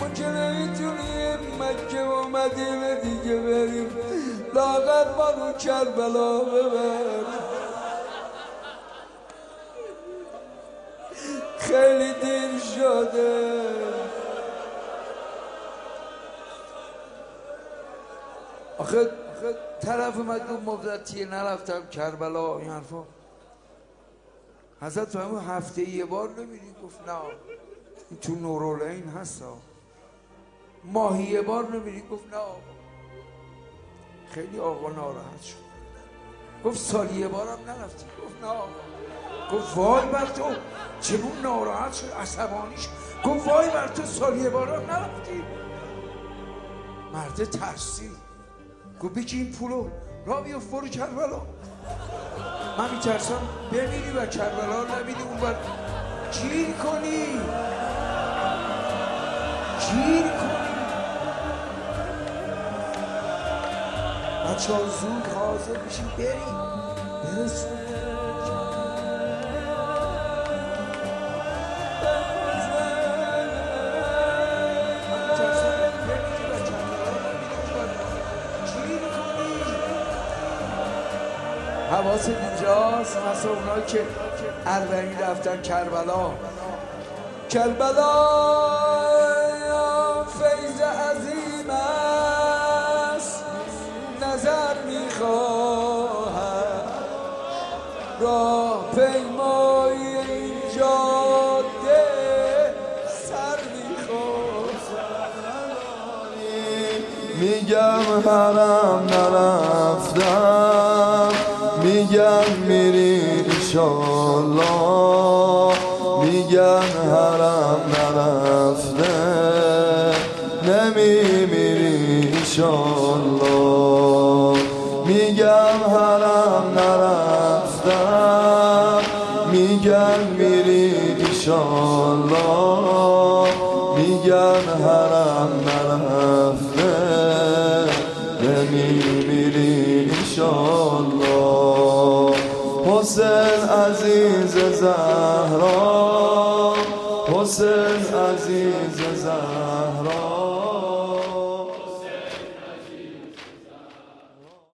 ما که نمی‌تونیم مکه و مدینه دیگه بریم لاغر ما رو کربلا ببر خیلی دیر شده آخه طرف من دو مدتیه نرفتم کربلا این حرفا. حضرت فهمون هفته یه بار نمیری گفت نه. این تو نورولین هستا. ماهی یه بار نمیری گفت نه خیلی آقا ناراحت شد. گفت سالی بارم نرفتی. گفت نه گفت وای بر تو. چنون ناراحت شد. عصبانی شد. گفت وای بر تو سالی بارم نرفتی. مرد ترسی. گفت بگی این پولو. را بیفت برو کربلا. من میترسم بمیری و کربلا نبینی اون بر گیر کنی؟ بچه ها زود حاضر بشین بریم. برسون حواس اینجاست مثل اونا که اربعین رفتن کربلا. کربلا! راه پیمای این جاده سر میگم حرم نرفتم. میگن میری ایشالله میگن حرم نرفته. نمیمیری ایشالله میگم میگن میری ایشالله میگن حرم نرفته نمیمیری ایشالله حسین عزیز زهرا حسین عزیز